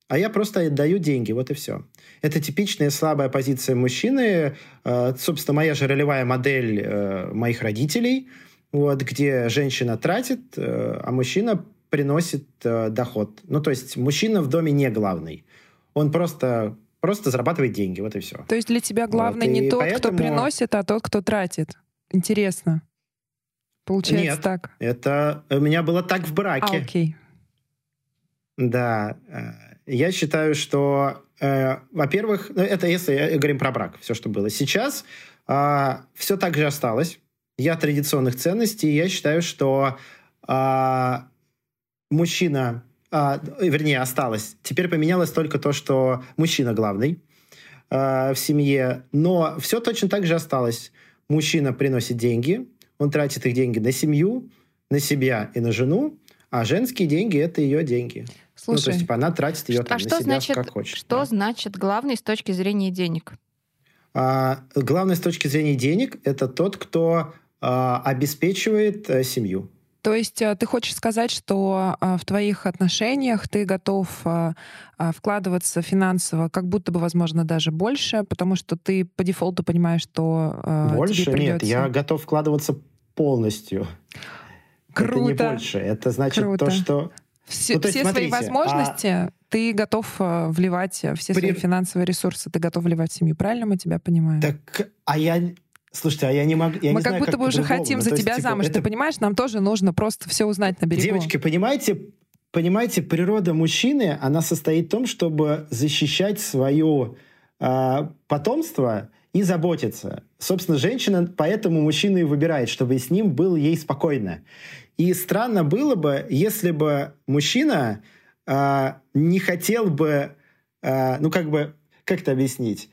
а я просто отдаю деньги, вот и все. Это типичная слабая позиция мужчины. Э, собственно, моя же ролевая модель э, моих родителей – вот, где женщина тратит, э, а мужчина приносит э, доход. Ну, то есть мужчина в доме не главный. Он просто, просто зарабатывает деньги, вот и все. То есть для тебя главный вот, не тот, поэтому... кто приносит, а тот, кто тратит. Интересно. Получается Нет, так. это у меня было так в браке. А, окей. Да. Э, я считаю, что, э, во-первых, ну, это если говорим про брак, все, что было. Сейчас э, все так же осталось я традиционных ценностей, я считаю, что а, мужчина, а, вернее, осталось. Теперь поменялось только то, что мужчина главный а, в семье, но все точно так же осталось. Мужчина приносит деньги, он тратит их деньги на семью, на себя и на жену, а женские деньги это ее деньги. Слушай, ну, то есть, типа, она тратит ее а там, что на себя значит, как хочет. Что да. значит главный с точки зрения денег? А, главный с точки зрения денег это тот, кто обеспечивает э, семью. То есть э, ты хочешь сказать, что э, в твоих отношениях ты готов вкладываться финансово, как будто бы, возможно, даже больше, потому что ты по дефолту понимаешь, что больше тебе придется... нет, я готов вкладываться полностью. Круто. Это не больше. Это значит Круто. то, что все, ну, есть, все смотрите, свои возможности а... ты готов вливать, все При... свои финансовые ресурсы ты готов вливать в семью. Правильно мы тебя понимаем? Так, а я Слушайте, а я не могу... Я Мы не как знаю, будто как бы уже хотим за тебя типа, замуж, это... ты понимаешь? Нам тоже нужно просто все узнать на берегу. Девочки, понимаете, понимаете, природа мужчины, она состоит в том, чтобы защищать свое э, потомство и заботиться. Собственно, женщина поэтому мужчину и выбирает, чтобы с ним было ей спокойно. И странно было бы, если бы мужчина э, не хотел бы, э, ну как бы, как это объяснить?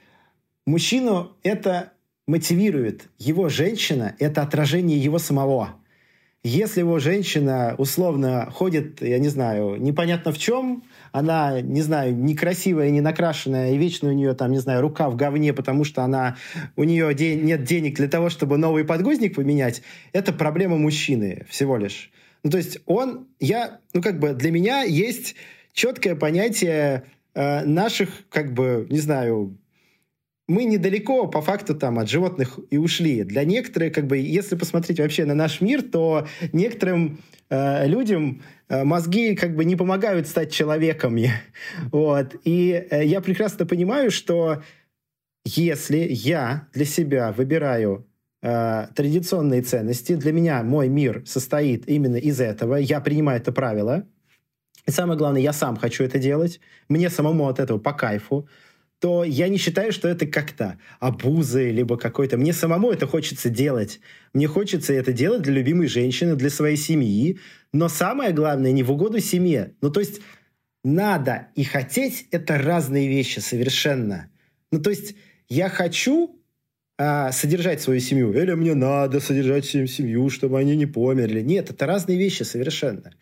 Мужчину это мотивирует его женщина, это отражение его самого. Если его женщина условно ходит, я не знаю, непонятно в чем, она, не знаю, некрасивая, не накрашенная, и вечно у нее там, не знаю, рука в говне, потому что она, у нее де- нет денег для того, чтобы новый подгузник поменять, это проблема мужчины всего лишь. Ну, то есть он, я, ну, как бы для меня есть четкое понятие э, наших, как бы, не знаю, мы недалеко по факту там от животных и ушли. Для некоторых, как бы, если посмотреть вообще на наш мир, то некоторым э, людям э, мозги как бы не помогают стать человеками. Вот. И э, я прекрасно понимаю, что если я для себя выбираю э, традиционные ценности, для меня мой мир состоит именно из этого, я принимаю это правило, и самое главное, я сам хочу это делать, мне самому от этого по кайфу, то я не считаю, что это как-то обузой, либо какой-то... Мне самому это хочется делать. Мне хочется это делать для любимой женщины, для своей семьи. Но самое главное, не в угоду семье. Ну, то есть надо и хотеть — это разные вещи совершенно. Ну, то есть я хочу а, содержать свою семью, или мне надо содержать семью, чтобы они не померли. Нет, это разные вещи совершенно.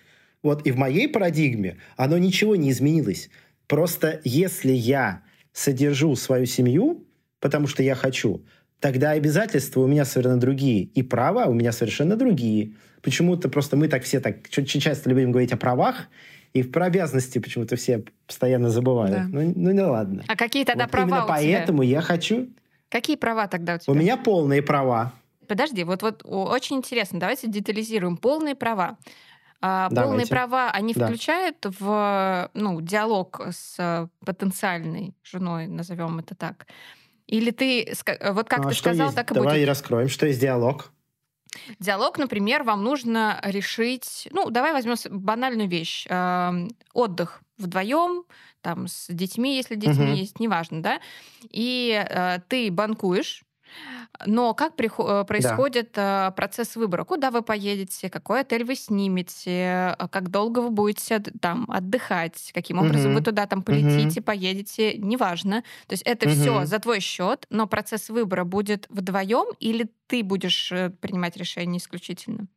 Вот и в моей парадигме оно ничего не изменилось. Просто если я содержу свою семью, потому что я хочу, тогда обязательства у меня совершенно другие. И права у меня совершенно другие. Почему-то просто мы так все так очень часто любим говорить о правах, и про обязанности почему-то все постоянно забывают. Да. Ну, ну не ладно. А какие тогда вот права именно у поэтому тебя? я хочу... Какие права тогда у тебя? У меня полные права. Подожди, вот, вот очень интересно. Давайте детализируем. Полные права. А, полные права, они да. включают в ну, диалог с потенциальной женой, назовем это так. Или ты, вот как а ты сказал, есть? так и Давай будет. Давай раскроем, что есть диалог. Диалог, например, вам нужно решить, ну, давай возьмем банальную вещь, э, отдых вдвоем, там с детьми, если детьми uh-huh. есть, неважно, да, и э, ты банкуешь но как прихо- происходит да. процесс выбора? Куда вы поедете, какой отель вы снимете, как долго вы будете там отдыхать, каким образом угу. вы туда там полетите, угу. поедете, неважно. То есть это угу. все за твой счет, но процесс выбора будет вдвоем или ты будешь э, принимать решение исключительно?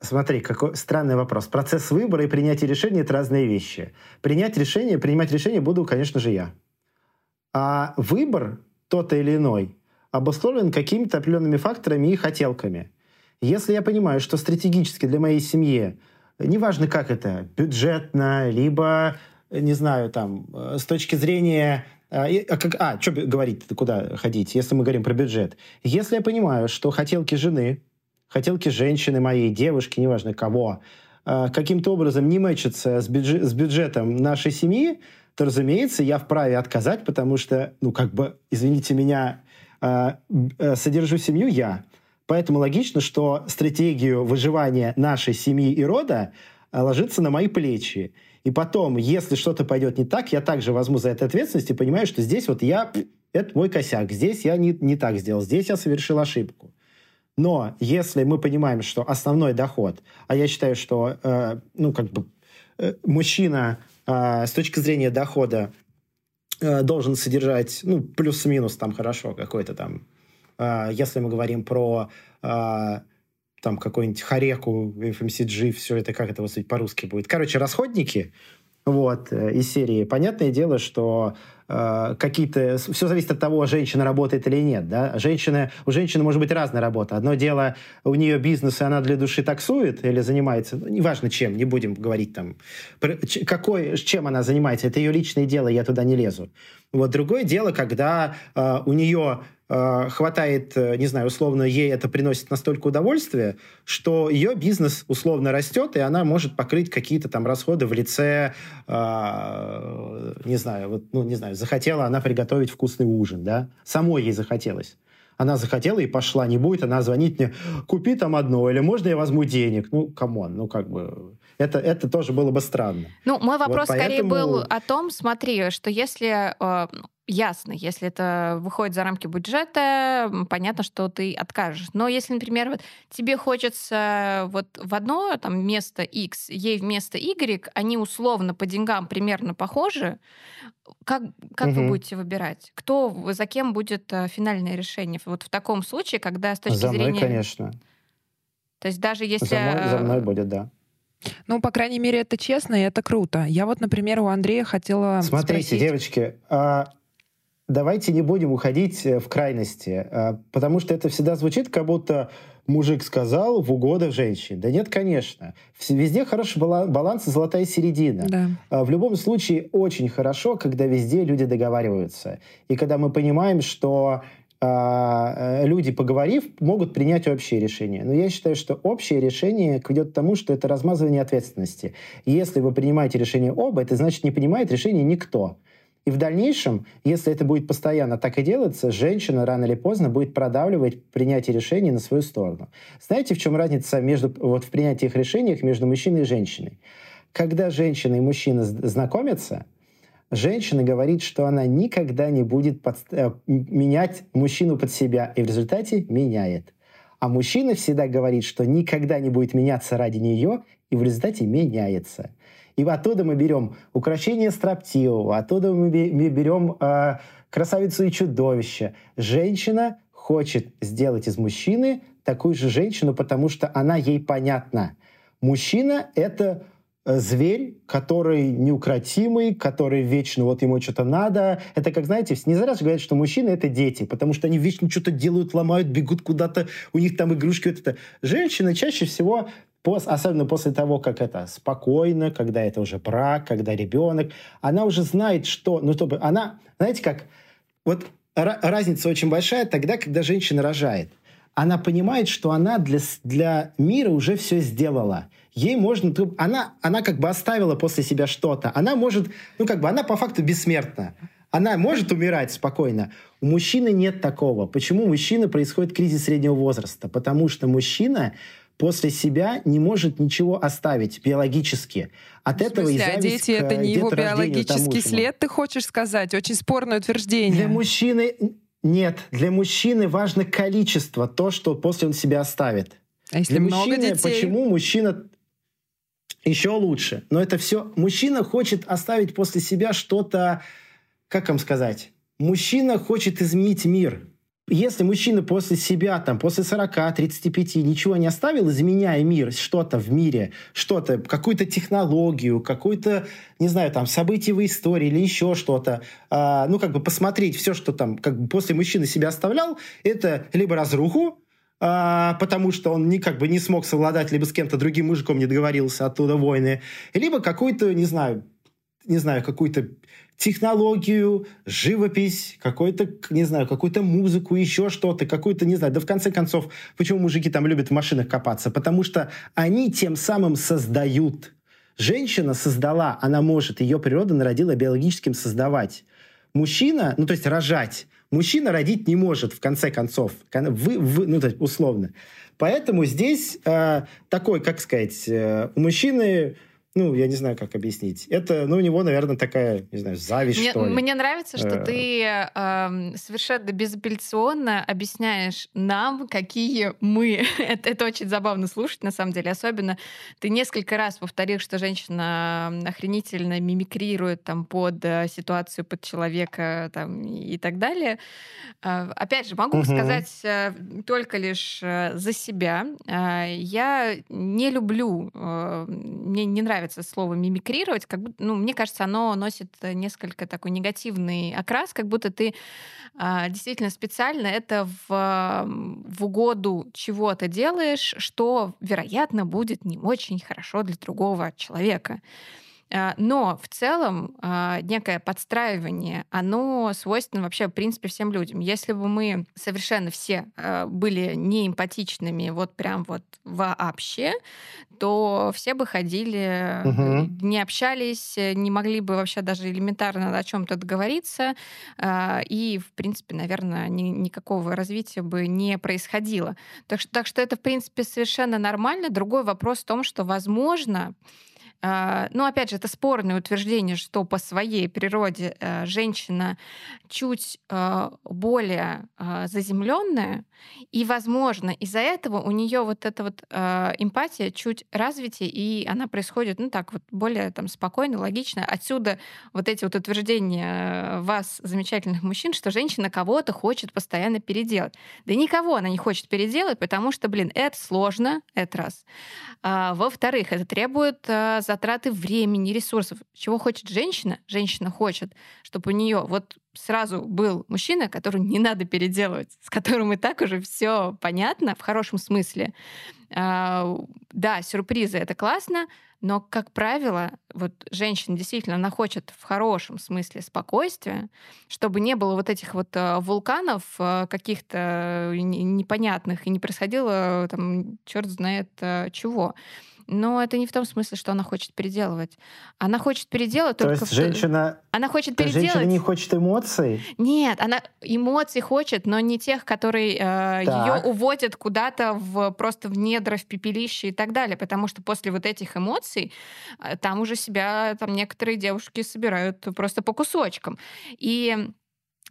Смотри, какой странный вопрос. Процесс выбора и принятие решения — это разные вещи. Принять решение, принимать решение буду, конечно же, я. А выбор, тот или иной, обусловлен какими-то определенными факторами и хотелками. Если я понимаю, что стратегически для моей семьи, неважно как это, бюджетно, либо, не знаю, там, э, с точки зрения а, как, а что говорить, куда ходить, если мы говорим про бюджет? Если я понимаю, что хотелки жены, хотелки женщины моей, девушки, неважно кого, каким-то образом не мэчатся с, бюджет, с бюджетом нашей семьи, то, разумеется, я вправе отказать, потому что, ну, как бы, извините меня, э, содержу семью я. Поэтому логично, что стратегию выживания нашей семьи и рода э, ложится на мои плечи. И потом, если что-то пойдет не так, я также возьму за это ответственность и понимаю, что здесь вот я, это мой косяк, здесь я не, не так сделал, здесь я совершил ошибку. Но если мы понимаем, что основной доход, а я считаю, что, э, ну, как бы, э, мужчина э, с точки зрения дохода Э, должен содержать, ну, плюс-минус там хорошо какой-то там, э, если мы говорим про э, там какой-нибудь Хареку, FMCG, все это, как это вот по-русски будет. Короче, расходники, вот, из серии. Понятное дело, что э, какие-то... Все зависит от того, женщина работает или нет, да. Женщина, у женщины может быть разная работа. Одно дело, у нее бизнес, и она для души таксует или занимается, ну, неважно чем, не будем говорить там, какой, чем она занимается, это ее личное дело, я туда не лезу. Вот другое дело, когда э, у нее хватает, э, не знаю, условно, ей это приносит настолько удовольствия, что ее бизнес условно растет, и она может покрыть какие-то там расходы в лице, э, не знаю, вот, ну, не знаю, захотела она приготовить вкусный ужин, да, самой ей захотелось. Она захотела и пошла, не будет она звонить мне, купи там одно, или можно я возьму денег? Ну, come on, ну как бы это, это тоже было бы странно. Ну, мой вопрос вот поэтому... скорее был о том, смотри, что если э, ясно, если это выходит за рамки бюджета, понятно, что ты откажешь. Но если, например, вот тебе хочется вот в одно там место X, ей вместо Y, они условно по деньгам примерно похожи, как, как угу. вы будете выбирать? Кто, за кем будет э, финальное решение? Вот в таком случае, когда с точки за зрения... мной, конечно. То есть даже если... За мной, за мной будет, да. Ну, по крайней мере, это честно и это круто. Я вот, например, у Андрея хотела Смотрите, спросить... девочки, а, давайте не будем уходить э, в крайности, а, потому что это всегда звучит, как будто мужик сказал в угодах женщин. Да нет, конечно. Везде хороший баланс и золотая середина. Да. А, в любом случае очень хорошо, когда везде люди договариваются. И когда мы понимаем, что а, э, люди, поговорив, могут принять общее решение. Но я считаю, что общее решение ведет к тому, что это размазывание ответственности. Если вы принимаете решение оба, это значит, не принимает решение никто. И в дальнейшем, если это будет постоянно так и делаться, женщина рано или поздно будет продавливать принятие решений на свою сторону. Знаете, в чем разница между, вот в принятии их решений между мужчиной и женщиной? Когда женщина и мужчина знакомятся, женщина говорит, что она никогда не будет под, э, менять мужчину под себя, и в результате меняет. А мужчина всегда говорит, что никогда не будет меняться ради нее, и в результате меняется. И оттуда мы берем украшение строптивого, оттуда мы берем э, красавицу и чудовище. Женщина хочет сделать из мужчины такую же женщину, потому что она ей понятна. Мужчина — это Э, зверь, который неукротимый, который вечно вот ему что-то надо. Это как, знаете, не зря же говорят, что мужчины — это дети, потому что они вечно что-то делают, ломают, бегут куда-то, у них там игрушки. Вот это. Женщины чаще всего особенно после того, как это спокойно, когда это уже брак, когда ребенок, она уже знает, что, ну, чтобы она, знаете, как, вот разница очень большая тогда, когда женщина рожает. Она понимает, что она для, для мира уже все сделала ей можно... Она, она как бы оставила после себя что-то. Она может... Ну, как бы она по факту бессмертна. Она может умирать спокойно. У мужчины нет такого. Почему у мужчины происходит кризис среднего возраста? Потому что мужчина после себя не может ничего оставить биологически. От в этого смысле, и а дети это не его биологический след, ты хочешь сказать? Очень спорное утверждение. Для мужчины нет. Для мужчины важно количество, то, что после он себя оставит. А если Для много мужчины, детей? почему мужчина еще лучше. Но это все... Мужчина хочет оставить после себя что-то... Как вам сказать? Мужчина хочет изменить мир. Если мужчина после себя, там, после 40, 35 ничего не оставил, изменяя мир, что-то в мире, что-то, какую-то технологию, какую-то, не знаю, там, событие в истории или еще что-то, а, ну, как бы посмотреть все, что там, как бы после мужчины себя оставлял, это либо разруху, а, потому что он ни, как бы не смог совладать, либо с кем-то другим мужиком не договорился, оттуда войны, либо какую-то, не знаю, не знаю, какую-то технологию, живопись, какой-то, не знаю, какую-то музыку, еще что-то, какую-то, не знаю, да в конце концов, почему мужики там любят в машинах копаться? Потому что они тем самым создают. Женщина создала, она может, ее природа народила биологическим создавать. Мужчина, ну то есть рожать, Мужчина родить не может, в конце концов. Вы, вы, ну, условно. Поэтому здесь э, такой, как сказать, э, у мужчины ну, я не знаю, как объяснить. Это, ну, у него, наверное, такая, не знаю, зависть, мне, что ли. Мне нравится, что э. ты э, совершенно безапелляционно объясняешь нам, какие мы. это, это очень забавно слушать, на самом деле. Особенно ты несколько раз повторил, что женщина охренительно мимикрирует там под э, ситуацию, под человека там, и так далее. Э, опять же, могу угу. сказать только лишь за себя. Я не люблю, мне не нравится нравится слово мимикрировать, как будто, ну, мне кажется, оно носит несколько такой негативный окрас, как будто ты а, действительно специально это в, в угоду чего-то делаешь, что, вероятно, будет не очень хорошо для другого человека. А, но в целом а, некое подстраивание, оно свойственно вообще, в принципе, всем людям. Если бы мы совершенно все а, были неэмпатичными вот прям вот вообще, то все бы ходили, угу. не общались, не могли бы вообще даже элементарно о чем-то договориться, и, в принципе, наверное, ни, никакого развития бы не происходило. Так что, так что это, в принципе, совершенно нормально. Другой вопрос в том, что, возможно, а, ну, опять же, это спорное утверждение, что по своей природе э, женщина чуть э, более э, заземленная, и, возможно, из-за этого у нее вот эта вот эмпатия чуть развитие, и она происходит, ну, так вот, более там спокойно, логично. Отсюда вот эти вот утверждения вас, замечательных мужчин, что женщина кого-то хочет постоянно переделать. Да никого она не хочет переделать, потому что, блин, это сложно, это раз. А, во-вторых, это требует затраты времени, ресурсов. Чего хочет женщина? Женщина хочет, чтобы у нее вот сразу был мужчина, который не надо переделывать, с которым и так уже все понятно в хорошем смысле. А, да, сюрпризы это классно, но, как правило, вот женщина действительно, она хочет в хорошем смысле спокойствия, чтобы не было вот этих вот э, вулканов э, каких-то непонятных и не происходило там черт знает э, чего. Но это не в том смысле, что она хочет переделывать. Она хочет переделать То только... есть женщина... Она хочет переделать... женщина не хочет эмоций? Нет, она эмоций хочет, но не тех, которые э, ее уводят куда-то в просто в недра, в пепелище и так далее. Потому что после вот этих эмоций э, там уже себя там некоторые девушки собирают просто по кусочкам. И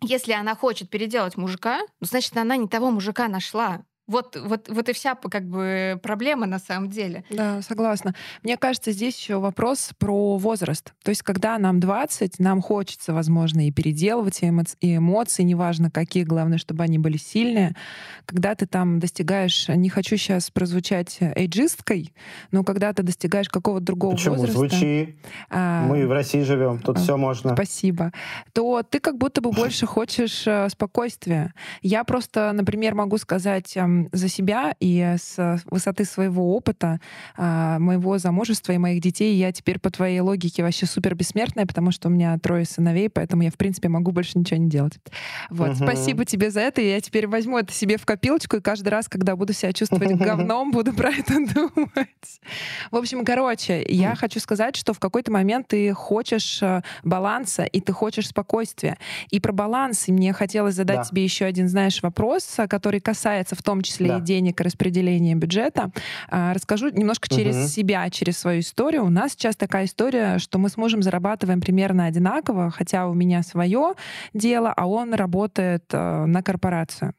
если она хочет переделать мужика, ну, значит, она не того мужика нашла. Вот, вот, вот и вся как бы проблема на самом деле. Да, согласна. Мне кажется, здесь еще вопрос про возраст. То есть, когда нам 20, нам хочется, возможно, и переделывать и, эмоции, и эмоции, неважно какие, главное, чтобы они были сильные. Когда ты там достигаешь, не хочу сейчас прозвучать эйджисткой, но когда ты достигаешь какого-то другого Почему? возраста... Звучи. А, Мы в России живем, тут а, все можно. Спасибо. То ты как будто бы больше хочешь э, спокойствия. Я просто, например, могу сказать за себя и с высоты своего опыта, а, моего замужества и моих детей, я теперь по твоей логике вообще супер бессмертная, потому что у меня трое сыновей, поэтому я, в принципе, могу больше ничего не делать. Вот. Угу. Спасибо тебе за это. И я теперь возьму это себе в копилочку, и каждый раз, когда буду себя чувствовать говном, буду про это думать. В общем, короче, я хочу сказать, что в какой-то момент ты хочешь э, баланса, и ты хочешь спокойствия. И про баланс мне хотелось задать да. тебе еще один, знаешь, вопрос, который касается в том числе да. денег и распределения бюджета. А, расскажу немножко через угу. себя, через свою историю. У нас сейчас такая история, что мы с мужем зарабатываем примерно одинаково, хотя у меня свое дело, а он работает э, на корпорацию.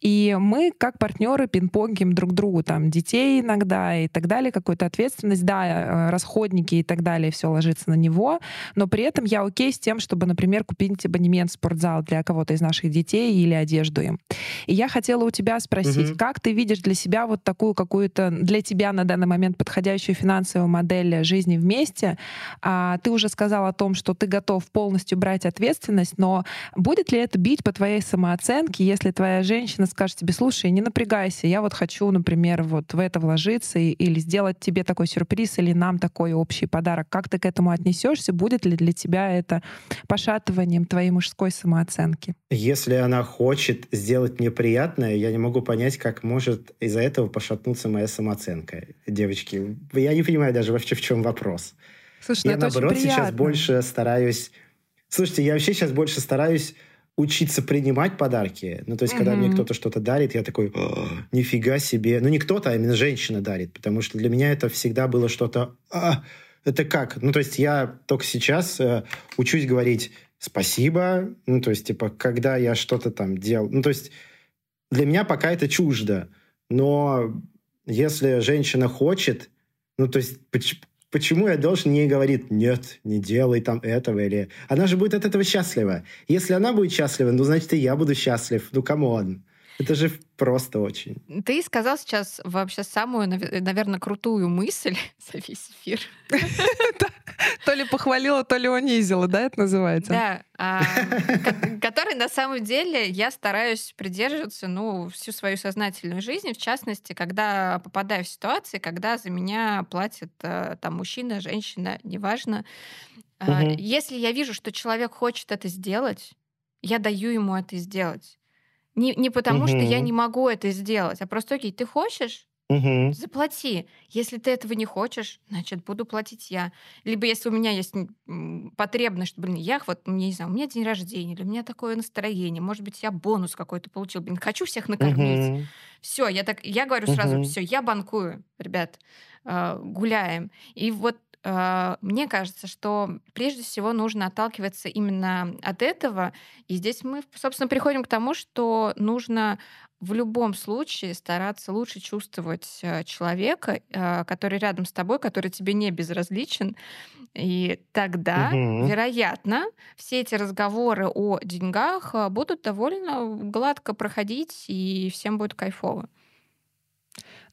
И мы, как партнеры, пинг-понгим друг другу, там, детей иногда и так далее, какую-то ответственность, да, э, расходники и так далее, все ложится на него, но при этом я окей с тем, чтобы, например, купить абонемент в спортзал для кого-то из наших детей или одежду им. И я хотела у тебя спросить, угу. Как ты видишь для себя вот такую какую-то для тебя на данный момент подходящую финансовую модель жизни вместе? А, ты уже сказал о том, что ты готов полностью брать ответственность, но будет ли это бить по твоей самооценке, если твоя женщина скажет тебе, слушай, не напрягайся, я вот хочу, например, вот в это вложиться или сделать тебе такой сюрприз или нам такой общий подарок. Как ты к этому отнесешься? Будет ли для тебя это пошатыванием твоей мужской самооценки? Если она хочет сделать мне приятное, я не могу понять, как может из-за этого пошатнуться моя самооценка. Девочки, я не понимаю даже вообще, в чем вопрос. Слушай, ну я, наоборот, сейчас больше стараюсь... Слушайте, я вообще сейчас больше стараюсь учиться принимать подарки. Ну, то есть, когда мне кто-то что-то дарит, я такой, нифига себе. Ну, не кто-то, а именно женщина дарит. Потому что для меня это всегда было что-то... А, это как? Ну, то есть, я только сейчас э, учусь говорить спасибо. Ну, то есть, типа, когда я что-то там делал. Ну, то есть, для меня пока это чуждо. Но если женщина хочет, ну, то есть, почему я должен ей говорить, нет, не делай там этого, или... Она же будет от этого счастлива. Если она будет счастлива, ну, значит, и я буду счастлив. Ну, come on. Это же просто очень. Ты сказал сейчас вообще самую, наверное, крутую мысль за весь эфир. То ли похвалила, то ли унизила, да, это называется? Да, а, который на самом деле я стараюсь придерживаться, ну, всю свою сознательную жизнь, в частности, когда попадаю в ситуации, когда за меня платит э, там мужчина, женщина, неважно. А, если я вижу, что человек хочет это сделать, я даю ему это сделать. Не, не потому, угу. что я не могу это сделать, а просто, окей, ты хочешь? Угу. Заплати. Если ты этого не хочешь, значит, буду платить я. Либо если у меня есть потребность, что, блин, я вот, не знаю, у меня день рождения, или у меня такое настроение, может быть, я бонус какой-то получил, блин, хочу всех накормить. Угу. Все, я так, я говорю сразу, угу. все, я банкую, ребят, э, гуляем. И вот мне кажется, что прежде всего нужно отталкиваться именно от этого. И здесь мы, собственно, приходим к тому, что нужно в любом случае стараться лучше чувствовать э, человека, э, который рядом с тобой, который тебе не безразличен. И тогда, угу. вероятно, все эти разговоры о деньгах будут довольно гладко проходить, и всем будет кайфово.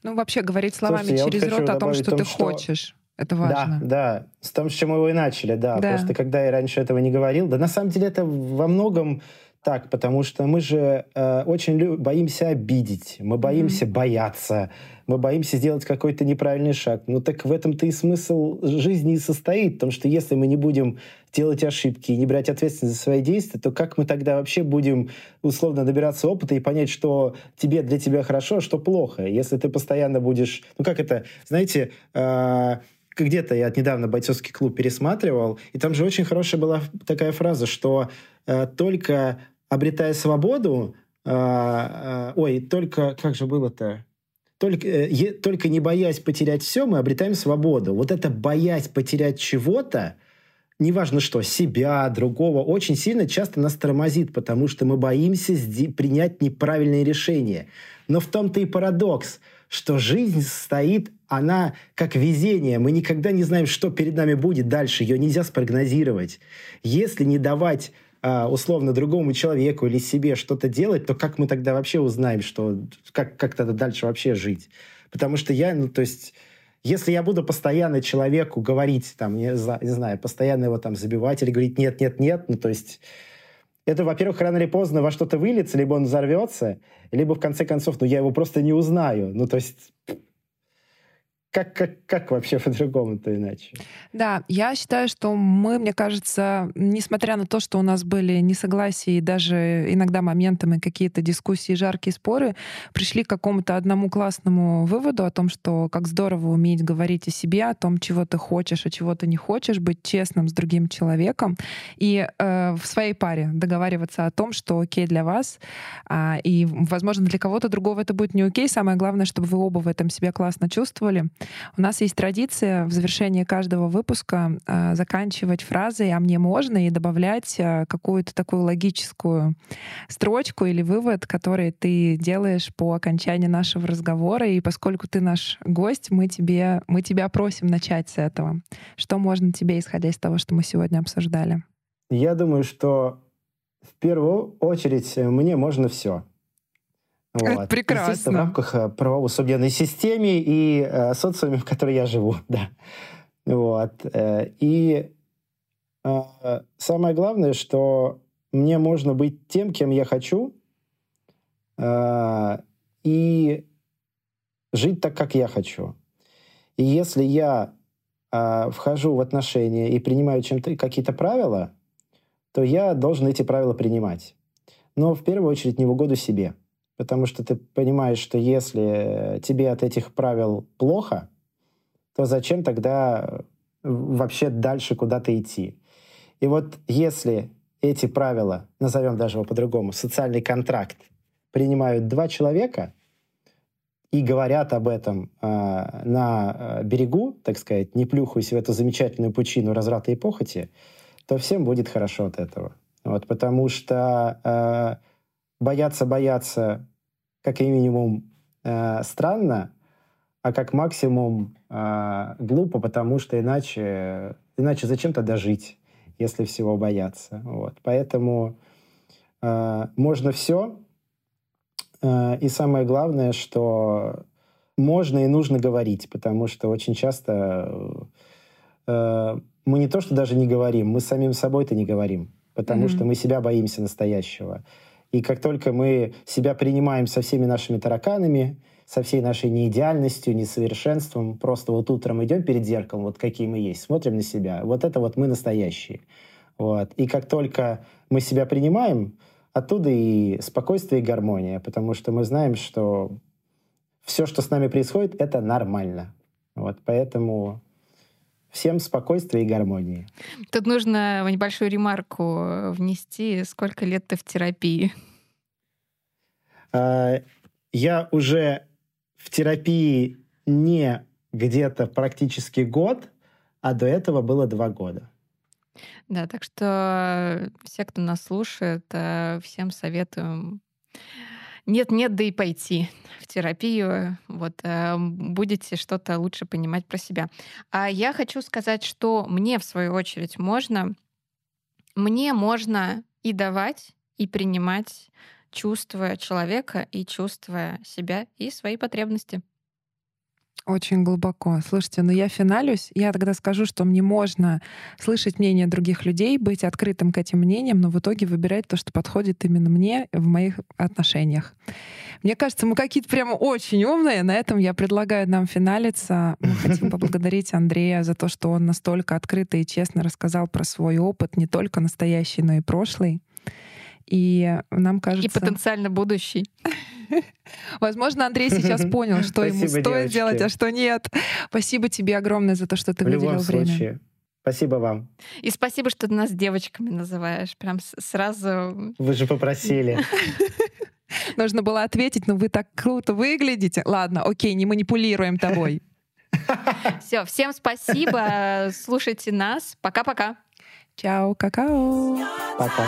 Ну, вообще говорить словами Слушайте, через рот о том, что том, ты что... хочешь. Это важно. Да, да. С том, с чем мы его и начали, да. да. Просто когда я раньше этого не говорил, да на самом деле это во многом так, потому что мы же э, очень боимся обидеть, мы боимся mm-hmm. бояться, мы боимся сделать какой-то неправильный шаг. Ну так в этом-то и смысл жизни и состоит, потому что если мы не будем делать ошибки и не брать ответственность за свои действия, то как мы тогда вообще будем условно набираться опыта и понять, что тебе для тебя хорошо, а что плохо? Если ты постоянно будешь... Ну как это, знаете... Э, где-то я недавно бойцовский клуб пересматривал, и там же очень хорошая была такая фраза, что э, только обретая свободу, э, э, ой, только, как же было-то? Только, э, только не боясь потерять все, мы обретаем свободу. Вот это боясь потерять чего-то, неважно что, себя, другого, очень сильно часто нас тормозит, потому что мы боимся принять неправильные решения. Но в том-то и парадокс, что жизнь стоит, она как везение. Мы никогда не знаем, что перед нами будет дальше. Ее нельзя спрогнозировать. Если не давать а, условно другому человеку или себе что-то делать, то как мы тогда вообще узнаем, что как, как тогда дальше вообще жить? Потому что я, ну, то есть, если я буду постоянно человеку говорить, там, не, не знаю, постоянно его там забивать или говорить нет, нет, нет, ну, то есть, это, во-первых, рано или поздно во что-то выльется, либо он взорвется, либо, в конце концов, ну, я его просто не узнаю. Ну, то есть, как, как, как вообще по-другому-то иначе? Да, я считаю, что мы, мне кажется, несмотря на то, что у нас были несогласия и даже иногда моментами какие-то дискуссии, жаркие споры, пришли к какому-то одному классному выводу о том, что как здорово уметь говорить о себе, о том, чего ты хочешь, а чего ты не хочешь, быть честным с другим человеком и э, в своей паре договариваться о том, что окей для вас, а, и, возможно, для кого-то другого это будет не окей. Самое главное, чтобы вы оба в этом себя классно чувствовали. У нас есть традиция в завершении каждого выпуска э, заканчивать фразой «а мне можно» и добавлять э, какую-то такую логическую строчку или вывод, который ты делаешь по окончании нашего разговора. И поскольку ты наш гость, мы, тебе, мы тебя просим начать с этого. Что можно тебе, исходя из того, что мы сегодня обсуждали? Я думаю, что в первую очередь мне можно все. Вот. Прекрасно. В рамках э, правовой судебной системы и э, социуме, в котором я живу, да. Вот. Э, и э, самое главное, что мне можно быть тем, кем я хочу, э, и жить так, как я хочу. И если я э, вхожу в отношения и принимаю какие-то правила, то я должен эти правила принимать. Но в первую очередь не в угоду себе – потому что ты понимаешь, что если тебе от этих правил плохо, то зачем тогда вообще дальше куда-то идти? И вот если эти правила, назовем даже его по-другому, социальный контракт, принимают два человека и говорят об этом э, на берегу, так сказать, не плюхаясь в эту замечательную пучину разврата и похоти, то всем будет хорошо от этого. Вот, потому что э, бояться, бояться, как минимум, э, странно, а как максимум э, глупо, потому что иначе, иначе зачем тогда жить, если всего бояться. Вот. Поэтому э, можно все. Э, и самое главное, что можно и нужно говорить, потому что очень часто э, мы не то, что даже не говорим, мы с самим собой-то не говорим, потому mm-hmm. что мы себя боимся настоящего. И как только мы себя принимаем со всеми нашими тараканами, со всей нашей неидеальностью, несовершенством, просто вот утром идем перед зеркалом, вот какие мы есть, смотрим на себя, вот это вот мы настоящие. Вот. И как только мы себя принимаем, оттуда и спокойствие, и гармония, потому что мы знаем, что все, что с нами происходит, это нормально. Вот, поэтому Всем спокойствия и гармонии. Тут нужно небольшую ремарку внести. Сколько лет ты в терапии? А, я уже в терапии не где-то практически год, а до этого было два года. Да, так что все, кто нас слушает, э, всем советуем нет-нет, да и пойти в терапию. Вот э, будете что-то лучше понимать про себя. А я хочу сказать, что мне, в свою очередь, можно, мне можно и давать, и принимать, чувствуя человека и чувствуя себя и свои потребности. Очень глубоко. Слушайте, ну я финалюсь. Я тогда скажу, что мне можно слышать мнение других людей, быть открытым к этим мнениям, но в итоге выбирать то, что подходит именно мне в моих отношениях. Мне кажется, мы какие-то прямо очень умные. На этом я предлагаю нам финалиться. Мы хотим поблагодарить Андрея за то, что он настолько открыто и честно рассказал про свой опыт, не только настоящий, но и прошлый. И нам кажется... И потенциально будущий. Возможно, Андрей сейчас понял, что ему стоит делать, а что нет. Спасибо тебе огромное за то, что ты выделил время. Спасибо вам. И спасибо, что ты нас девочками называешь. Прям сразу... Вы же попросили. Нужно было ответить, но вы так круто выглядите. Ладно, окей, не манипулируем тобой. Все, всем спасибо. Слушайте нас. Пока-пока. Чао, какао. Пока.